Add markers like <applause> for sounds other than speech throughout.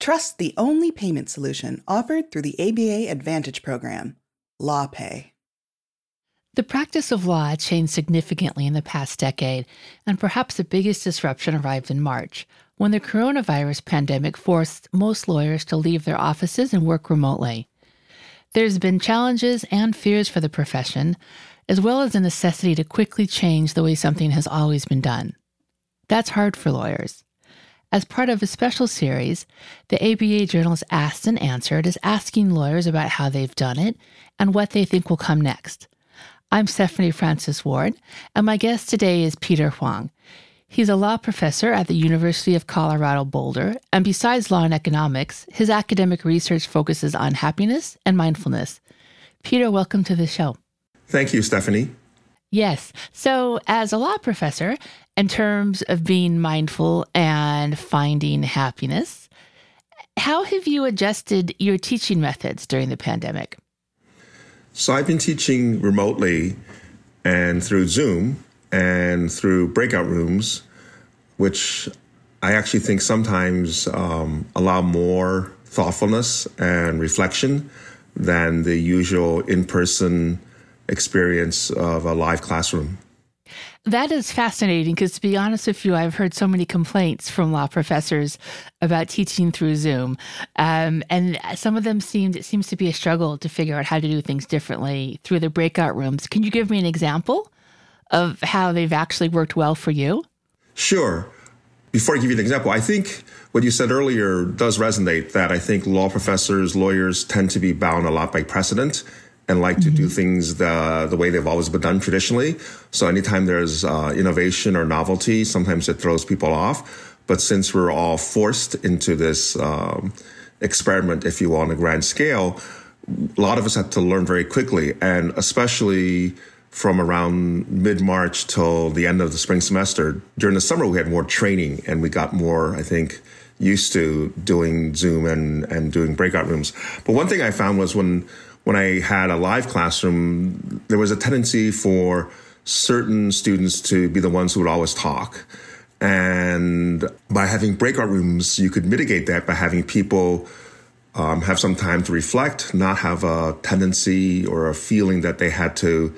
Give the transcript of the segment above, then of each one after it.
Trust the only payment solution offered through the ABA Advantage program, LawPay. The practice of law changed significantly in the past decade, and perhaps the biggest disruption arrived in March, when the coronavirus pandemic forced most lawyers to leave their offices and work remotely. There's been challenges and fears for the profession, as well as a necessity to quickly change the way something has always been done. That's hard for lawyers. As part of a special series, the ABA Journal's Asked and Answered is asking lawyers about how they've done it and what they think will come next. I'm Stephanie Francis Ward, and my guest today is Peter Huang. He's a law professor at the University of Colorado Boulder, and besides law and economics, his academic research focuses on happiness and mindfulness. Peter, welcome to the show. Thank you, Stephanie. Yes. So, as a law professor, in terms of being mindful and finding happiness, how have you adjusted your teaching methods during the pandemic? So, I've been teaching remotely and through Zoom and through breakout rooms, which I actually think sometimes um, allow more thoughtfulness and reflection than the usual in person experience of a live classroom. That is fascinating because, to be honest with you, I've heard so many complaints from law professors about teaching through Zoom, um, and some of them seemed it seems to be a struggle to figure out how to do things differently through the breakout rooms. Can you give me an example of how they've actually worked well for you? Sure. Before I give you an example, I think what you said earlier does resonate. That I think law professors, lawyers tend to be bound a lot by precedent and like mm-hmm. to do mm-hmm. things the the way they've always been done traditionally. So anytime there's uh, innovation or novelty, sometimes it throws people off. But since we're all forced into this um, experiment, if you will, on a grand scale, a lot of us had to learn very quickly, and especially from around mid March till the end of the spring semester. During the summer, we had more training, and we got more, I think used to doing Zoom and, and doing breakout rooms. But one thing I found was when when I had a live classroom, there was a tendency for certain students to be the ones who would always talk. And by having breakout rooms, you could mitigate that by having people um, have some time to reflect, not have a tendency or a feeling that they had to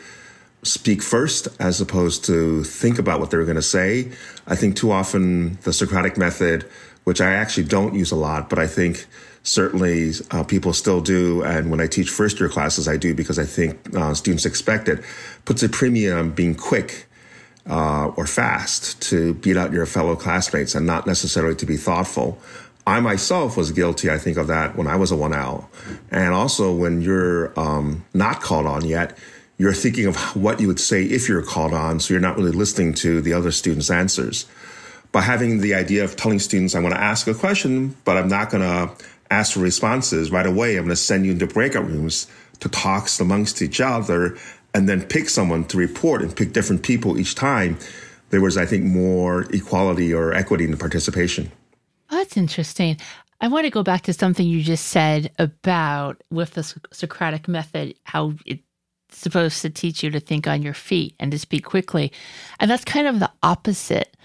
speak first as opposed to think about what they were going to say. I think too often the Socratic method, which I actually don't use a lot, but I think certainly uh, people still do. And when I teach first year classes, I do because I think uh, students expect it. Puts a premium on being quick uh, or fast to beat out your fellow classmates and not necessarily to be thoughtful. I myself was guilty, I think, of that when I was a 1L. And also when you're um, not called on yet, you're thinking of what you would say if you're called on, so you're not really listening to the other students' answers. By having the idea of telling students, I want to ask a question, but I'm not going to ask for responses right away. I'm going to send you into breakout rooms to talks amongst each other and then pick someone to report and pick different people each time. There was, I think, more equality or equity in the participation. That's interesting. I want to go back to something you just said about with the Socratic method, how it's supposed to teach you to think on your feet and to speak quickly. And that's kind of the opposite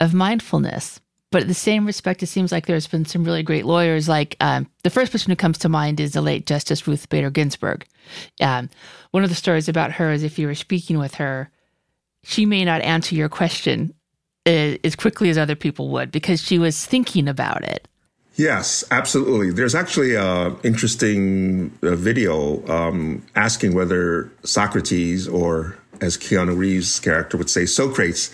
of mindfulness. But at the same respect, it seems like there's been some really great lawyers. Like um, the first person who comes to mind is the late Justice Ruth Bader Ginsburg. Um, one of the stories about her is if you were speaking with her, she may not answer your question uh, as quickly as other people would because she was thinking about it. Yes, absolutely. There's actually an interesting uh, video um, asking whether Socrates, or as Keanu Reeves' character would say, Socrates,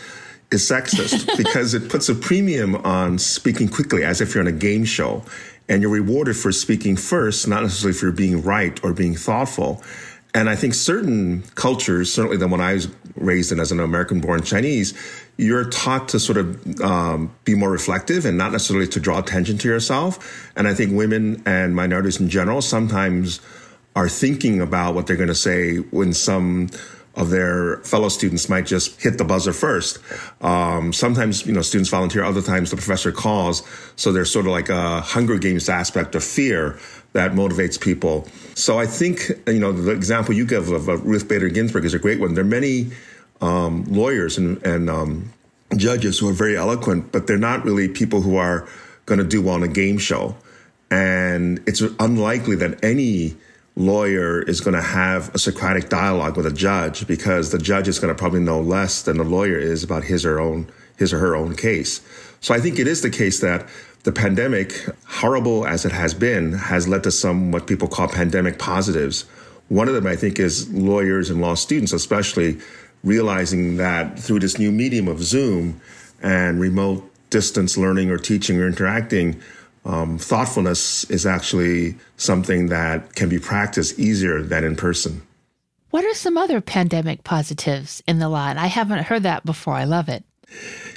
is sexist <laughs> because it puts a premium on speaking quickly as if you're on a game show and you're rewarded for speaking first, not necessarily for being right or being thoughtful. And I think certain cultures, certainly the one I was raised in as an American born Chinese, you're taught to sort of um, be more reflective and not necessarily to draw attention to yourself. And I think women and minorities in general sometimes are thinking about what they're going to say when some of their fellow students might just hit the buzzer first. Um, sometimes, you know, students volunteer. Other times the professor calls. So there's sort of like a Hunger Games aspect of fear that motivates people. So I think, you know, the example you give of, of Ruth Bader Ginsburg is a great one. There are many um, lawyers and, and um, judges who are very eloquent, but they're not really people who are going to do well on a game show. And it's unlikely that any lawyer is going to have a Socratic dialogue with a judge because the judge is going to probably know less than the lawyer is about his or own his or her own case. So I think it is the case that the pandemic, horrible as it has been, has led to some what people call pandemic positives. One of them, I think, is lawyers and law students, especially realizing that through this new medium of Zoom and remote distance learning or teaching or interacting, um, thoughtfulness is actually something that can be practiced easier than in person. What are some other pandemic positives in the? And I haven't heard that before. I love it.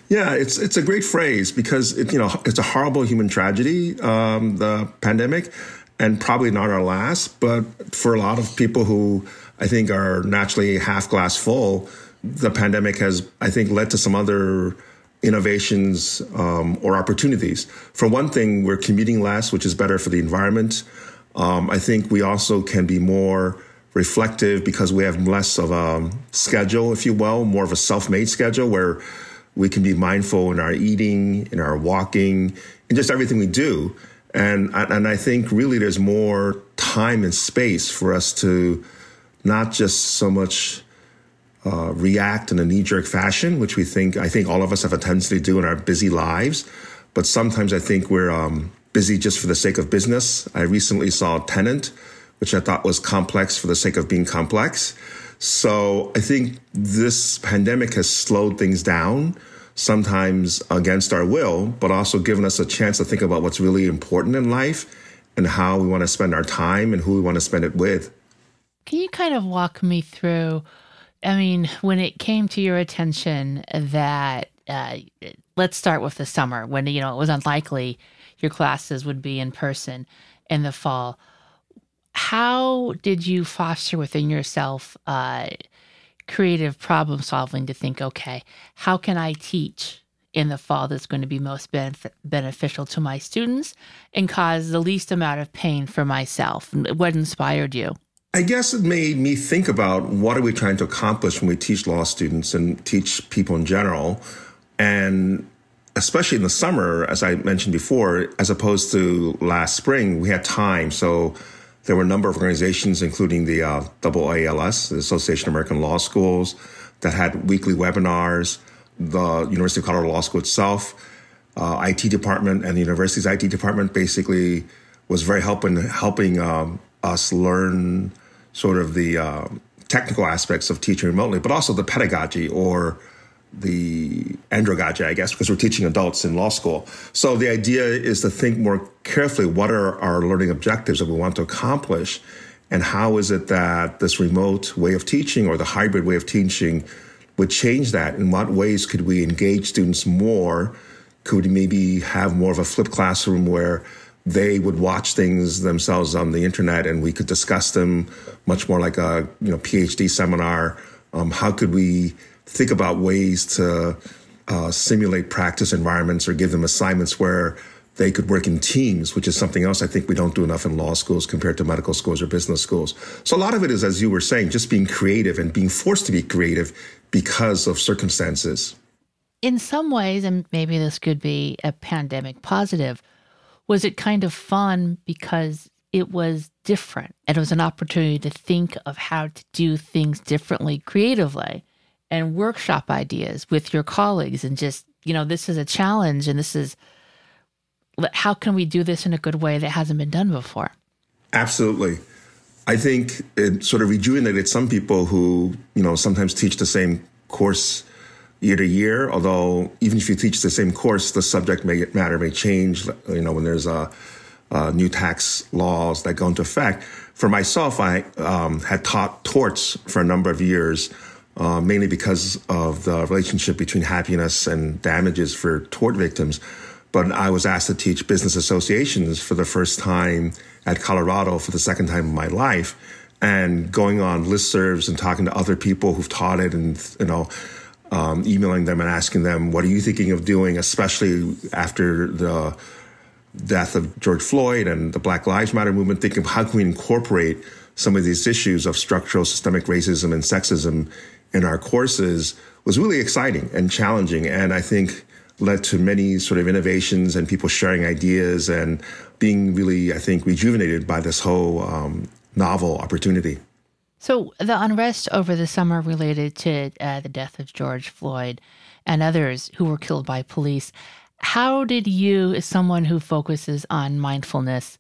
Yeah, it's it's a great phrase because it, you know it's a horrible human tragedy, um, the pandemic, and probably not our last. But for a lot of people who I think are naturally half glass full, the pandemic has I think led to some other innovations um, or opportunities. For one thing, we're commuting less, which is better for the environment. Um, I think we also can be more reflective because we have less of a schedule, if you will, more of a self-made schedule where we can be mindful in our eating, in our walking, in just everything we do. And, and I think really there's more time and space for us to not just so much uh, react in a knee-jerk fashion, which we think I think all of us have a tendency to do in our busy lives. But sometimes I think we're um, busy just for the sake of business. I recently saw a tenant, which I thought was complex for the sake of being complex. So I think this pandemic has slowed things down, sometimes against our will, but also given us a chance to think about what's really important in life and how we want to spend our time and who we want to spend it with. Can you kind of walk me through? I mean, when it came to your attention that, uh, let's start with the summer when, you know, it was unlikely your classes would be in person in the fall how did you foster within yourself uh, creative problem solving to think, okay, how can I teach in the fall that's going to be most benef- beneficial to my students and cause the least amount of pain for myself? What inspired you? I guess it made me think about what are we trying to accomplish when we teach law students and teach people in general. And especially in the summer, as I mentioned before, as opposed to last spring, we had time. So there were a number of organizations, including the uh, AALS, the Association of American Law Schools, that had weekly webinars. The University of Colorado Law School itself, uh, IT department, and the university's IT department basically was very helping helping um, us learn sort of the uh, technical aspects of teaching remotely, but also the pedagogy or the andragogy, I guess, because we're teaching adults in law school. So the idea is to think more carefully what are our learning objectives that we want to accomplish, and how is it that this remote way of teaching or the hybrid way of teaching would change that? In what ways could we engage students more? Could we maybe have more of a flipped classroom where they would watch things themselves on the internet and we could discuss them much more like a you know PhD seminar? Um, how could we think about ways to uh, simulate practice environments or give them assignments where they could work in teams, which is something else I think we don't do enough in law schools compared to medical schools or business schools. So a lot of it is, as you were saying, just being creative and being forced to be creative because of circumstances. In some ways, and maybe this could be a pandemic positive, was it kind of fun because it was different and it was an opportunity to think of how to do things differently creatively and workshop ideas with your colleagues and just, you know, this is a challenge and this is how can we do this in a good way that hasn't been done before? Absolutely. I think it sort of rejuvenated some people who, you know, sometimes teach the same course year to year. Although even if you teach the same course, the subject may, matter may change. You know, when there's a, a new tax laws that go into effect. For myself, I um, had taught torts for a number of years uh, mainly because of the relationship between happiness and damages for tort victims. But I was asked to teach business associations for the first time at Colorado for the second time in my life, and going on listservs and talking to other people who've taught it, and you know, um, emailing them and asking them, "What are you thinking of doing?" Especially after the death of George Floyd and the Black Lives Matter movement, thinking of how can we incorporate some of these issues of structural systemic racism and sexism in our courses was really exciting and challenging. And I think led to many sort of innovations and people sharing ideas and being really, I think, rejuvenated by this whole um, novel opportunity. So, the unrest over the summer related to uh, the death of George Floyd and others who were killed by police. How did you, as someone who focuses on mindfulness,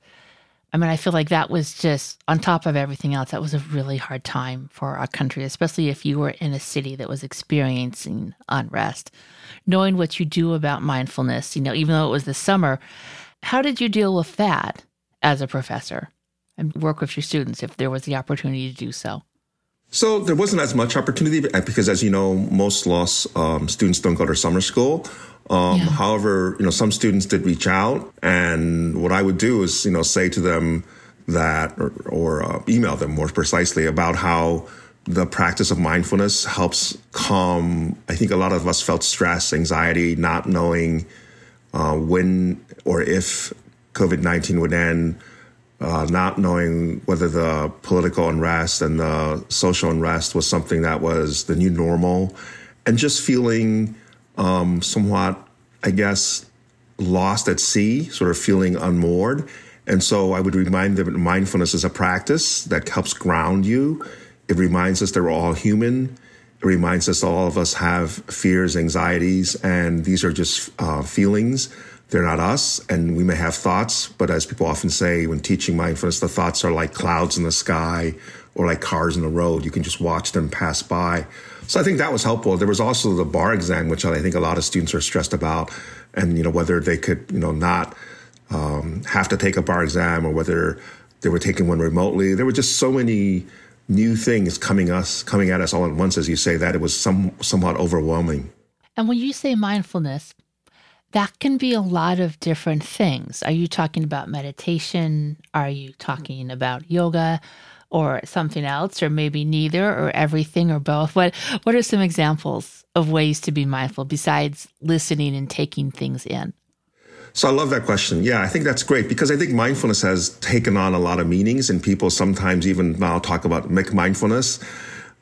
I mean, I feel like that was just on top of everything else, that was a really hard time for our country, especially if you were in a city that was experiencing unrest. Knowing what you do about mindfulness, you know, even though it was the summer, how did you deal with that as a professor and work with your students if there was the opportunity to do so? So there wasn't as much opportunity because, as you know, most law um, students don't go to summer school. Um, yeah. However, you know, some students did reach out, and what I would do is, you know, say to them that, or, or uh, email them more precisely about how the practice of mindfulness helps calm. I think a lot of us felt stress, anxiety, not knowing uh, when or if COVID nineteen would end. Uh, not knowing whether the political unrest and the social unrest was something that was the new normal, and just feeling um, somewhat, I guess, lost at sea, sort of feeling unmoored. And so I would remind them that mindfulness is a practice that helps ground you. It reminds us that we're all human. It reminds us all of us have fears, anxieties, and these are just uh, feelings. They're not us, and we may have thoughts, but as people often say when teaching mindfulness, the thoughts are like clouds in the sky or like cars in the road. You can just watch them pass by. So I think that was helpful. There was also the bar exam, which I think a lot of students are stressed about, and you know whether they could you know not um, have to take a bar exam or whether they were taking one remotely. There were just so many new things coming us coming at us all at once, as you say, that it was some somewhat overwhelming. And when you say mindfulness, that can be a lot of different things. Are you talking about meditation? Are you talking about yoga? or something else, or maybe neither, or everything, or both? What What are some examples of ways to be mindful besides listening and taking things in? So I love that question. Yeah, I think that's great because I think mindfulness has taken on a lot of meanings, and people sometimes even now talk about McMindfulness.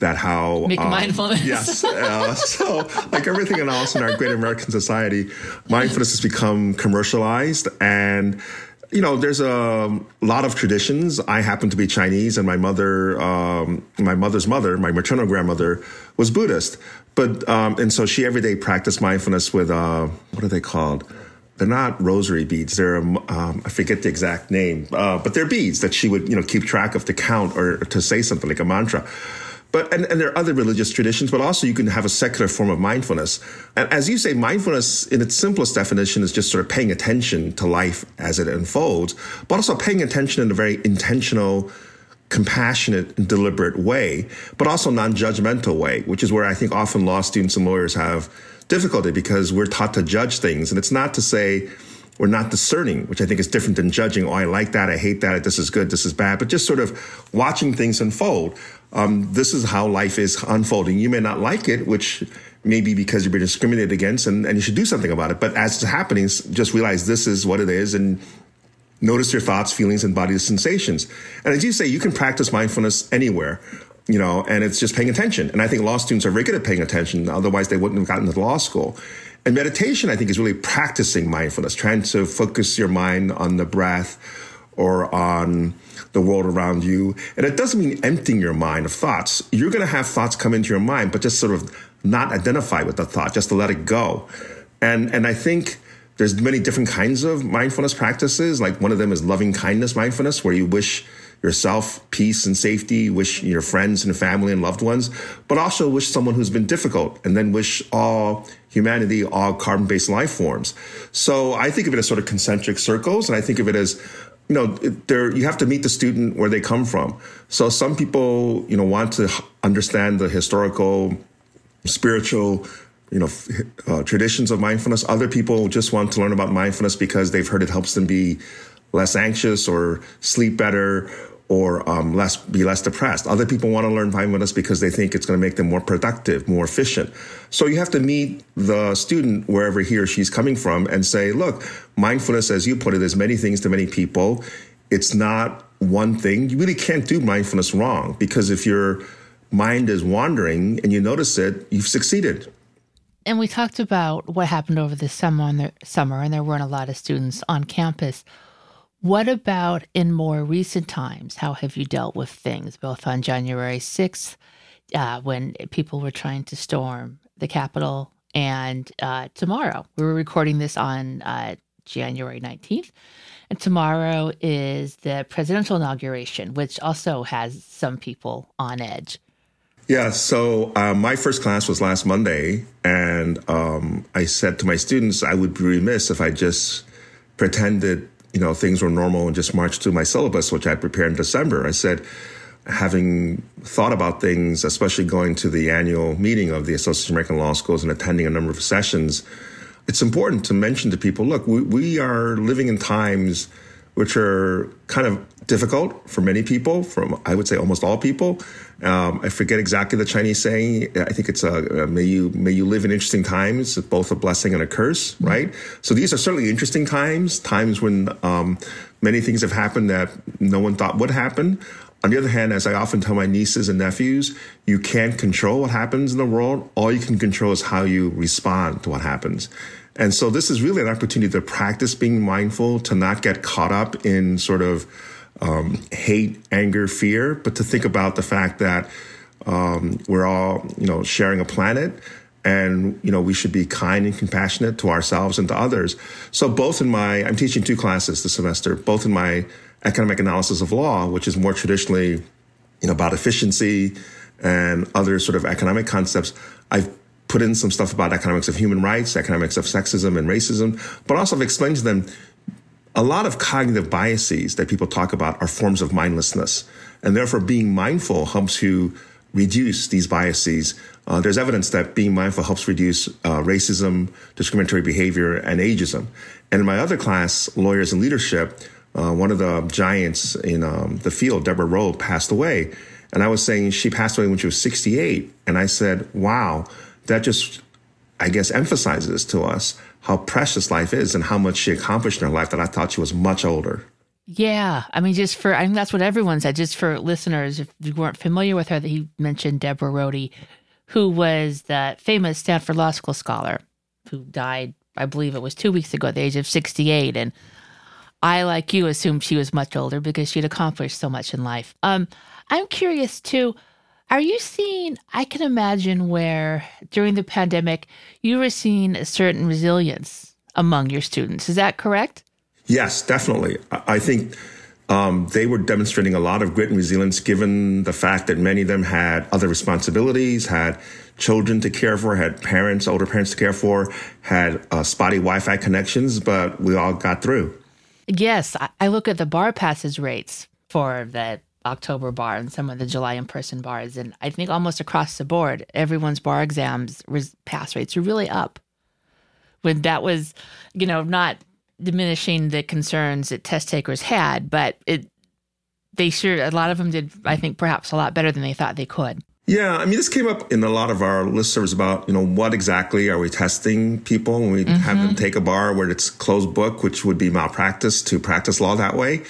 That how make um, mindfulness. <laughs> Yes. Uh, so, like everything else in our great American society, mindfulness has become commercialized and you know, there's a lot of traditions. I happen to be Chinese, and my mother, um, my mother's mother, my maternal grandmother, was Buddhist. But um, and so she every day practiced mindfulness with uh, what are they called? They're not rosary beads. They're um, I forget the exact name, uh, but they're beads that she would you know keep track of to count or to say something like a mantra. But and, and there are other religious traditions, but also you can have a secular form of mindfulness. And as you say, mindfulness in its simplest definition is just sort of paying attention to life as it unfolds, but also paying attention in a very intentional, compassionate and deliberate way, but also non-judgmental way, which is where I think often law students and lawyers have difficulty because we're taught to judge things. And it's not to say we're not discerning, which I think is different than judging, oh, I like that, I hate that, this is good, this is bad, but just sort of watching things unfold um, this is how life is unfolding. You may not like it, which may be because you've been discriminated against and, and you should do something about it. But as it's happening, just realize this is what it is and notice your thoughts, feelings, and body sensations. And as you say, you can practice mindfulness anywhere, you know, and it's just paying attention. And I think law students are very good at paying attention. Otherwise, they wouldn't have gotten to law school. And meditation, I think, is really practicing mindfulness, trying to focus your mind on the breath or on the world around you. And it doesn't mean emptying your mind of thoughts. You're going to have thoughts come into your mind, but just sort of not identify with the thought, just to let it go. And, and I think there's many different kinds of mindfulness practices. Like one of them is loving kindness mindfulness, where you wish yourself peace and safety, wish your friends and family and loved ones, but also wish someone who's been difficult and then wish all humanity, all carbon based life forms. So I think of it as sort of concentric circles. And I think of it as you know, there you have to meet the student where they come from. So some people, you know, want to understand the historical, spiritual, you know, uh, traditions of mindfulness. Other people just want to learn about mindfulness because they've heard it helps them be less anxious or sleep better or um, less be less depressed. Other people want to learn mindfulness because they think it's going to make them more productive, more efficient. So you have to meet the student wherever he or she's coming from and say, look, mindfulness, as you put it, is many things to many people. It's not one thing. You really can't do mindfulness wrong because if your mind is wandering and you notice it, you've succeeded. And we talked about what happened over the summer, the summer, and there weren't a lot of students on campus. What about in more recent times? How have you dealt with things, both on January 6th, uh, when people were trying to storm the Capitol, and uh, tomorrow? We were recording this on uh, January 19th. And tomorrow is the presidential inauguration, which also has some people on edge. Yeah, so uh, my first class was last Monday, and um, I said to my students, I would be remiss if I just pretended, you know, things were normal and just marched through my syllabus, which I prepared in December. I said, having thought about things, especially going to the annual meeting of the Association of American Law Schools and attending a number of sessions, it's important to mention to people look, we, we are living in times which are kind of difficult for many people, from I would say almost all people. Um, I forget exactly the Chinese saying. I think it's a, may you may you live in interesting times, both a blessing and a curse, mm-hmm. right? So these are certainly interesting times, times when um, many things have happened that no one thought would happen. On the other hand, as I often tell my nieces and nephews, you can't control what happens in the world. All you can control is how you respond to what happens. And so this is really an opportunity to practice being mindful, to not get caught up in sort of um, hate, anger, fear, but to think about the fact that um, we're all, you know, sharing a planet and you know we should be kind and compassionate to ourselves and to others so both in my i'm teaching two classes this semester both in my economic analysis of law, which is more traditionally, you know, about efficiency and other sort of economic concepts. I've put in some stuff about economics of human rights, economics of sexism and racism, but also I've explained to them a lot of cognitive biases that people talk about are forms of mindlessness. And therefore, being mindful helps you reduce these biases. Uh, there's evidence that being mindful helps reduce uh, racism, discriminatory behavior, and ageism. And in my other class, Lawyers and Leadership, uh, one of the giants in um, the field, Deborah Rhode, passed away. And I was saying she passed away when she was 68. And I said, wow, that just, I guess, emphasizes to us how precious life is and how much she accomplished in her life that I thought she was much older. Yeah. I mean, just for, I mean, that's what everyone said. Just for listeners, if you weren't familiar with her, that he mentioned Deborah Rhode, who was the famous Stanford Law School scholar who died, I believe it was two weeks ago at the age of 68. And I, like you, assumed she was much older because she'd accomplished so much in life. Um, I'm curious too. Are you seeing? I can imagine where during the pandemic you were seeing a certain resilience among your students. Is that correct? Yes, definitely. I think um, they were demonstrating a lot of grit and resilience given the fact that many of them had other responsibilities, had children to care for, had parents, older parents to care for, had uh, spotty Wi Fi connections, but we all got through. Yes, I look at the bar passes rates for the October bar and some of the July in person bars, and I think almost across the board, everyone's bar exams pass rates are really up. When that was, you know, not diminishing the concerns that test takers had, but it they sure a lot of them did. I think perhaps a lot better than they thought they could. Yeah, I mean, this came up in a lot of our listservs about, you know, what exactly are we testing people when we mm-hmm. have them take a bar where it's closed book, which would be malpractice to practice law that way.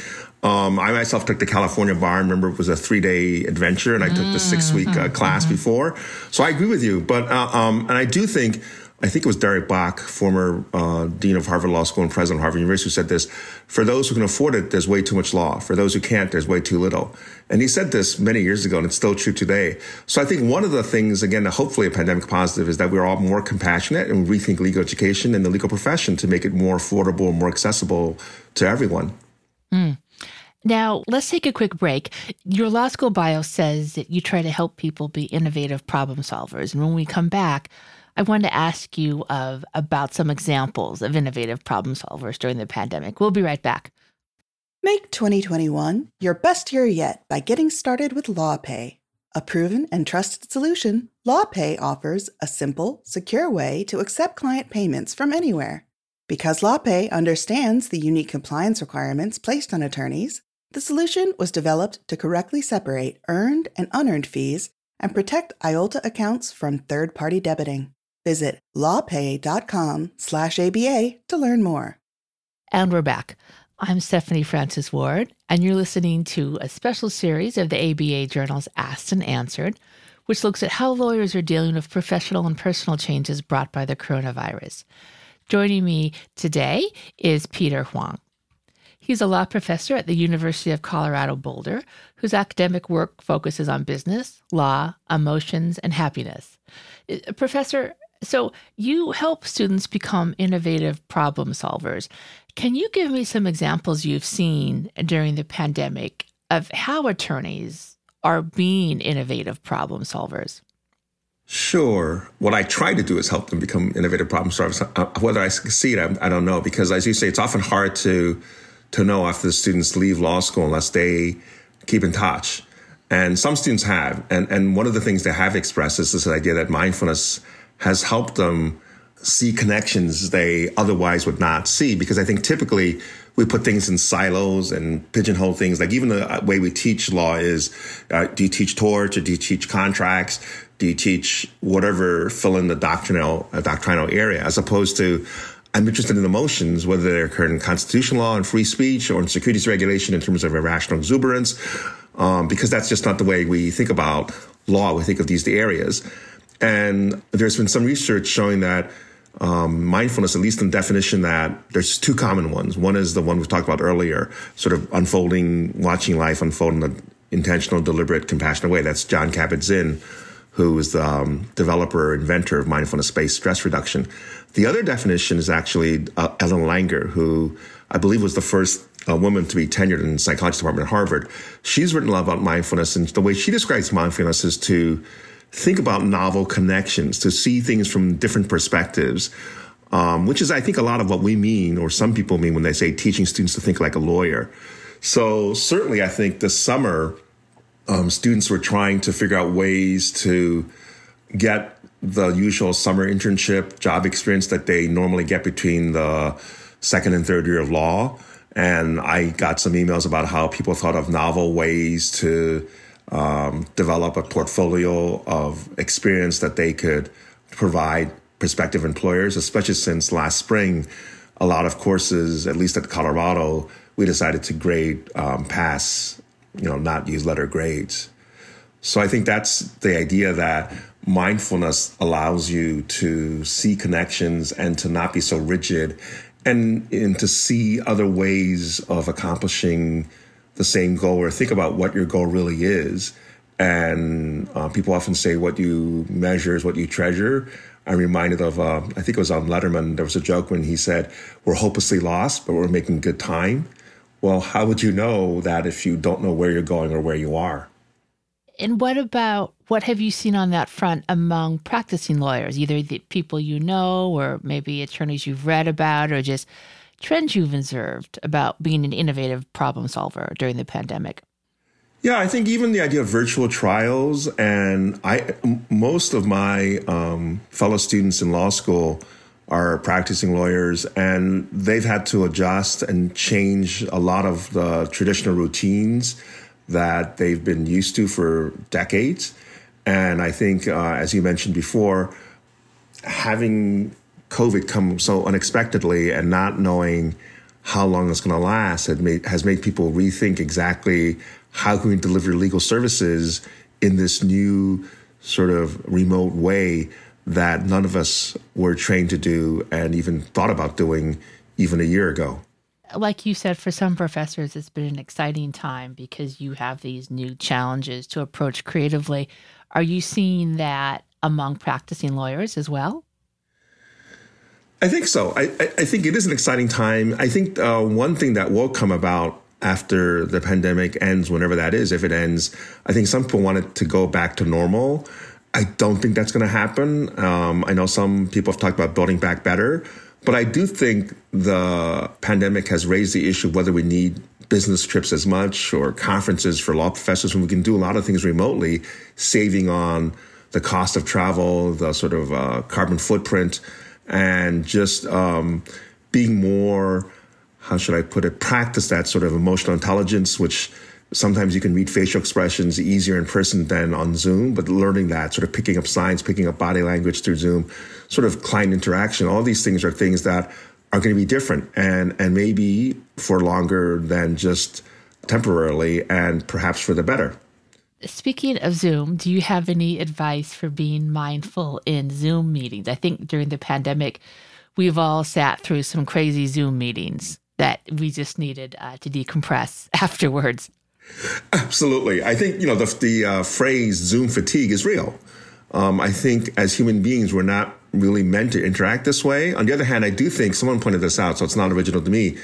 Um, I myself took the California bar. I remember it was a three day adventure and I took the six week uh, mm-hmm. class mm-hmm. before. So I agree with you. But, uh, um, and I do think I think it was Derek Bok, former uh, dean of Harvard Law School and president of Harvard University, who said this: "For those who can afford it, there's way too much law. For those who can't, there's way too little." And he said this many years ago, and it's still true today. So I think one of the things, again, hopefully a pandemic positive, is that we're all more compassionate and rethink legal education and the legal profession to make it more affordable and more accessible to everyone. Mm. Now, let's take a quick break. Your law school bio says that you try to help people be innovative problem solvers. And when we come back, I wanted to ask you of about some examples of innovative problem solvers during the pandemic. We'll be right back. Make 2021 your best year yet by getting started with LawPay. A proven and trusted solution, LawPay offers a simple, secure way to accept client payments from anywhere. Because LawPay understands the unique compliance requirements placed on attorneys, the solution was developed to correctly separate earned and unearned fees and protect IOLTA accounts from third-party debiting. Visit lawpay.com slash ABA to learn more. And we're back. I'm Stephanie Francis Ward, and you're listening to a special series of the ABA Journal's Asked and Answered, which looks at how lawyers are dealing with professional and personal changes brought by the coronavirus. Joining me today is Peter Huang. He's a law professor at the University of Colorado Boulder, whose academic work focuses on business, law, emotions, and happiness. Uh, professor, so you help students become innovative problem solvers. Can you give me some examples you've seen during the pandemic of how attorneys are being innovative problem solvers? Sure. What I try to do is help them become innovative problem solvers. Uh, whether I succeed, I, I don't know, because as you say, it's often hard to to know after the students leave law school unless they keep in touch. And some students have. And, and one of the things they have expressed is this idea that mindfulness has helped them see connections they otherwise would not see. Because I think typically we put things in silos and pigeonhole things. Like even the way we teach law is, uh, do you teach torts or do you teach contracts? Do you teach whatever, fill in the doctrinal, uh, doctrinal area as opposed to, I'm interested in emotions, whether they occur in constitutional law and free speech or in securities regulation in terms of irrational exuberance, um, because that's just not the way we think about law. We think of these areas. And there's been some research showing that um, mindfulness, at least in definition, that there's two common ones. One is the one we talked about earlier, sort of unfolding, watching life unfold in an intentional, deliberate, compassionate way. That's Jon Kabat-Zinn, who is the um, developer, inventor of mindfulness-based stress reduction. The other definition is actually uh, Ellen Langer, who I believe was the first uh, woman to be tenured in the psychology department at Harvard. She's written a lot about mindfulness, and the way she describes mindfulness is to think about novel connections, to see things from different perspectives. Um, which is, I think, a lot of what we mean, or some people mean when they say teaching students to think like a lawyer. So certainly, I think this summer, um, students were trying to figure out ways to get the usual summer internship job experience that they normally get between the second and third year of law. And I got some emails about how people thought of novel ways to um, develop a portfolio of experience that they could provide prospective employers, especially since last spring, a lot of courses, at least at Colorado, we decided to grade um, pass, you know, not use letter grades. So I think that's the idea that mindfulness allows you to see connections and to not be so rigid and, and to see other ways of accomplishing the same goal or think about what your goal really is. And uh, people often say what you measure is what you treasure. I'm reminded of, uh, I think it was on Letterman, there was a joke when he said, We're hopelessly lost, but we're making good time. Well, how would you know that if you don't know where you're going or where you are? And what about what have you seen on that front among practicing lawyers, either the people you know or maybe attorneys you've read about or just trends you've observed about being an innovative problem solver during the pandemic? Yeah, I think even the idea of virtual trials, and I, most of my um, fellow students in law school are practicing lawyers, and they've had to adjust and change a lot of the traditional routines that they've been used to for decades. And I think, uh, as you mentioned before, having COVID come so unexpectedly and not knowing how long it's going to last has made people rethink exactly how can we deliver legal services in this new sort of remote way that none of us were trained to do and even thought about doing even a year ago like you said, for some professors, it's been an exciting time because you have these new challenges to approach creatively. Are you seeing that among practicing lawyers as well? I think so. I, I think it is an exciting time. I think uh, one thing that will come about after the pandemic ends, whenever that is, if it ends, I think some people want it to go back to normal. I don't think that's going to happen. Um, I know some people have talked about building back better, but I do think the pandemic has raised the issue of whether we need business trips as much or conferences for law professors when we can do a lot of things remotely, saving on the cost of travel, the sort of uh, carbon footprint, and just um, being more, how should I put it, practice that sort of emotional intelligence, which sometimes you can read facial expressions easier in person than on Zoom, but learning that, sort of picking up signs, picking up body language through Zoom, sort of client interaction, all these things are things that are going to be different and, and maybe for longer than just temporarily and perhaps for the better. Speaking of Zoom, do you have any advice for being mindful in Zoom meetings? I think during the pandemic, we've all sat through some crazy Zoom meetings that we just needed uh, to decompress <laughs> afterwards. Absolutely. I think, you know, the, the uh, phrase Zoom fatigue is real. Um, I think as human beings, we're not really meant to interact this way. On the other hand, I do think someone pointed this out, so it's not original to me.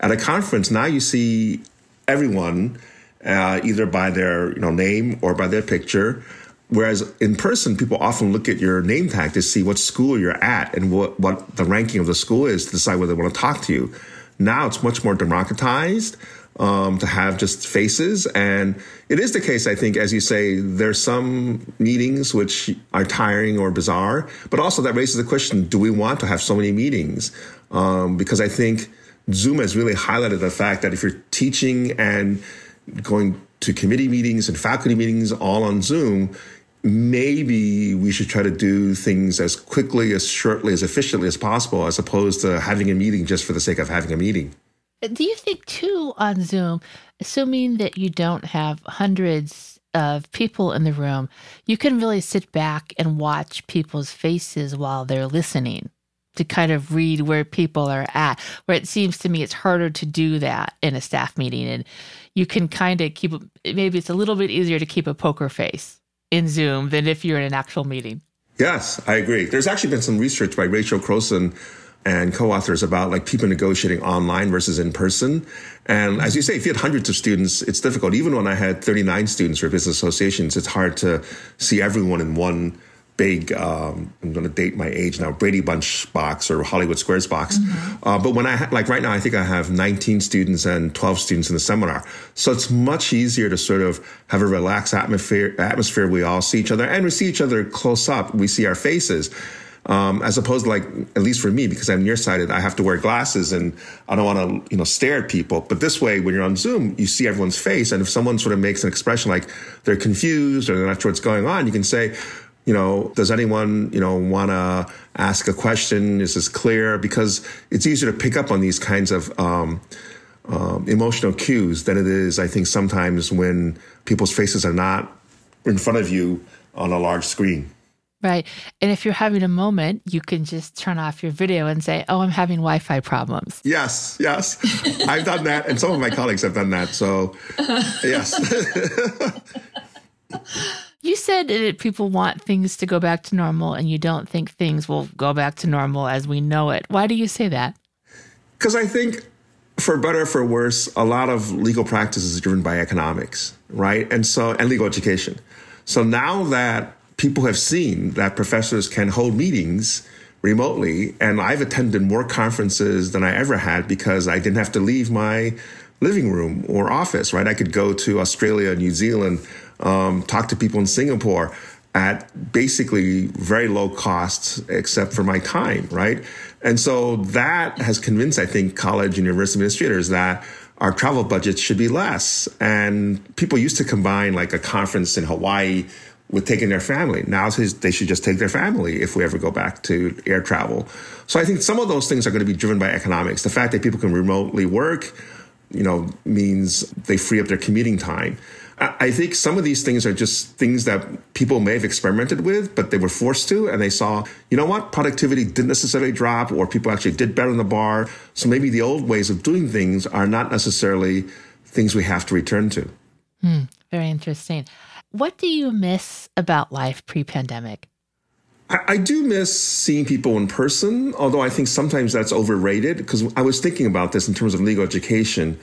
At a conference, now you see everyone uh, either by their you know name or by their picture. Whereas in person, people often look at your name tag to see what school you're at and what, what the ranking of the school is to decide whether they want to talk to you. Now it's much more democratized um, to have just faces. And it is the case, I think, as you say, there's some meetings which are tiring or bizarre, but also that raises the question do we want to have so many meetings? Um, because I think Zoom has really highlighted the fact that if you're teaching and going to committee meetings and faculty meetings all on Zoom, maybe we should try to do things as quickly, as shortly, as efficiently as possible, as opposed to having a meeting just for the sake of having a meeting. Do you think, too, on Zoom, assuming that you don't have hundreds of people in the room, you can really sit back and watch people's faces while they're listening? to kind of read where people are at. Where it seems to me it's harder to do that in a staff meeting, and you can kind of keep. Maybe it's a little bit easier to keep a poker face in Zoom than if you're in an actual meeting. Yes, I agree. There's actually been some research by Rachel Croson and co-authors about like people negotiating online versus in person. And as you say, if you had hundreds of students, it's difficult. Even when I had 39 students for business associations, it's hard to see everyone in one big um, i'm going to date my age now brady bunch box or hollywood squares box mm-hmm. uh, but when i ha- like right now i think i have 19 students and 12 students in the seminar so it's much easier to sort of have a relaxed atmosphere atmosphere we all see each other and we see each other close up we see our faces um, as opposed to like at least for me because i'm nearsighted i have to wear glasses and i don't want to you know stare at people but this way when you're on zoom you see everyone's face and if someone sort of makes an expression like they're confused or they're not sure what's going on you can say you know, does anyone, you know, want to ask a question? Is this clear? Because it's easier to pick up on these kinds of um, um, emotional cues than it is, I think, sometimes when people's faces are not in front of you on a large screen. Right. And if you're having a moment, you can just turn off your video and say, Oh, I'm having Wi Fi problems. Yes, yes. <laughs> I've done that. And some of my colleagues have done that. So, <laughs> yes. You said that people want things to go back to normal, and you don't think things will go back to normal as we know it. Why do you say that? Because I think, for better or for worse, a lot of legal practice is driven by economics, right? And so, and legal education. So now that people have seen that professors can hold meetings remotely, and I've attended more conferences than I ever had because I didn't have to leave my living room or office, right? I could go to Australia, New Zealand, um, talk to people in Singapore at basically very low costs, except for my time, right? And so that has convinced, I think, college and university administrators that our travel budgets should be less. And people used to combine like a conference in Hawaii with taking their family. Now they should just take their family if we ever go back to air travel. So I think some of those things are going to be driven by economics. The fact that people can remotely work, you know, means they free up their commuting time. I think some of these things are just things that people may have experimented with, but they were forced to, and they saw, you know what, productivity didn't necessarily drop, or people actually did better in the bar. So maybe the old ways of doing things are not necessarily things we have to return to. Hmm, very interesting. What do you miss about life pre pandemic? I, do miss seeing people in person, although I think sometimes that's overrated because I was thinking about this in terms of legal education.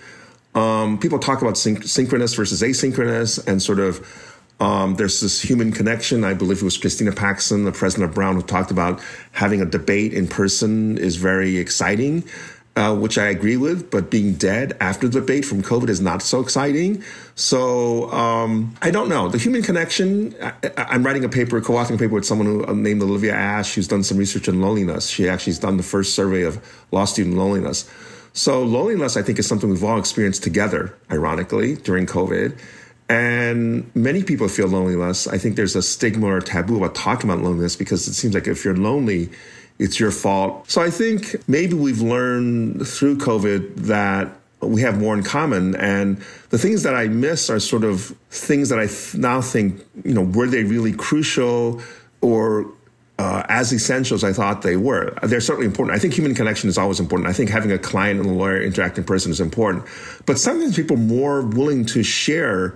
Um, people talk about syn- synchronous versus asynchronous, and sort of um, there's this human connection. I believe it was Christina Paxson, the president of Brown, who talked about having a debate in person is very exciting. Uh, which I agree with, but being dead after the debate from COVID is not so exciting. So um, I don't know. The human connection, I, am writing a paper, co authoring a paper with someone who, uh, named Olivia Ash, who's done some research on loneliness. She actually has done the first survey of law student loneliness. So loneliness, I think, is something we've all experienced together, ironically, during COVID. And many people feel loneliness. I think there's a stigma or taboo about talking about loneliness because it seems like if you're lonely, it's your fault. So I think maybe we've learned through COVID that we have more in common. And the things that I miss are sort of things that I th- now think, you know, were they really crucial or uh, as essential as I thought they were. They're certainly important. I think human connection is always important. I think having a client and a lawyer interact in person is important. But sometimes people are more willing to share,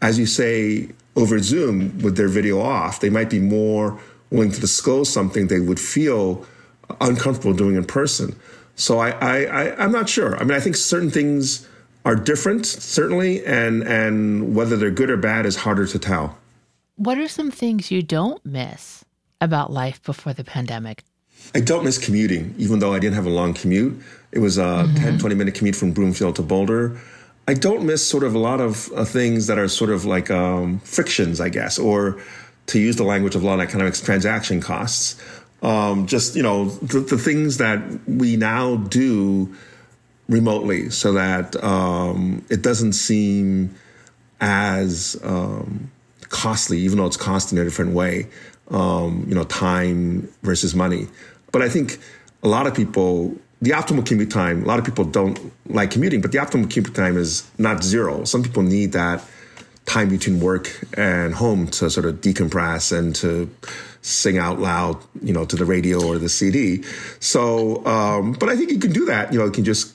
as you say, over Zoom with their video off. They might be more willing to disclose something they would feel uncomfortable doing in person. So I, I, I I'm not sure. I mean, I think certain things are different, certainly, and and whether they're good or bad is harder to tell. What are some things you don't miss about life before the pandemic? I don't miss commuting, even though I didn't have a long commute. It was a mm-hmm. 10, 20 minute commute from Broomfield to Boulder. I don't miss sort of a lot of uh, things that are sort of like um, frictions, I guess, or to use the language of law and economics, transaction costs. Um, just, you know, the, the, things that we now do remotely so that um, it doesn't seem as um, costly, even though it's costing in a different way um, you know, time versus money. But I think a lot of people, the optimal commute time, a lot of people don't like commuting, but the optimal commute time is not zero. Some people need that time between work and home to sort of decompress and to sing out loud, you know, to the radio or the CD. So, um, but I think you can do that. You know, you can just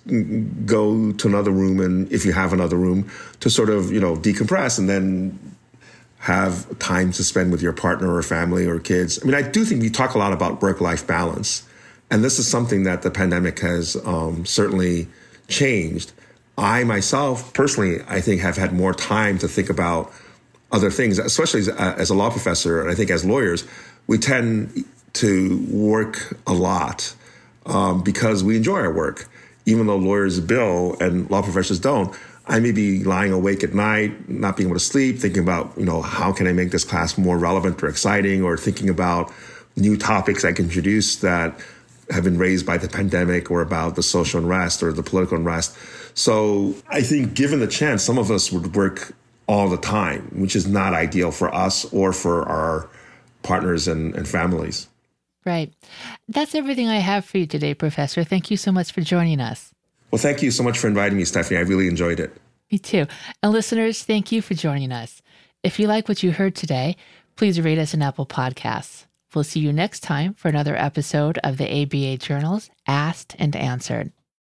go to another room and if you have another room to sort of, you know, decompress and then have time to spend with your partner or family or kids. I mean, I do think we talk a lot about work life balance. And this is something that the pandemic has um, certainly changed. I myself, personally, I think have had more time to think about other things, especially as, uh, as a law professor. And I think as lawyers, we tend to work a lot um, because we enjoy our work, even though lawyers bill and law professors don't. I may be lying awake at night, not being able to sleep, thinking about, you know, how can I make this class more relevant or exciting, or thinking about new topics I can introduce that have been raised by the pandemic or about the social unrest or the political unrest. So I think given the chance, some of us would work all the time, which is not ideal for us or for our partners and, and families. Right. That's everything I have for you today, Professor. Thank you so much for joining us. Well, thank you so much for inviting me, Stephanie. I really enjoyed it. Me too. And listeners, thank you for joining us. If you like what you heard today, please rate us an Apple Podcasts. We'll see you next time for another episode of the ABA Journals Asked and Answered.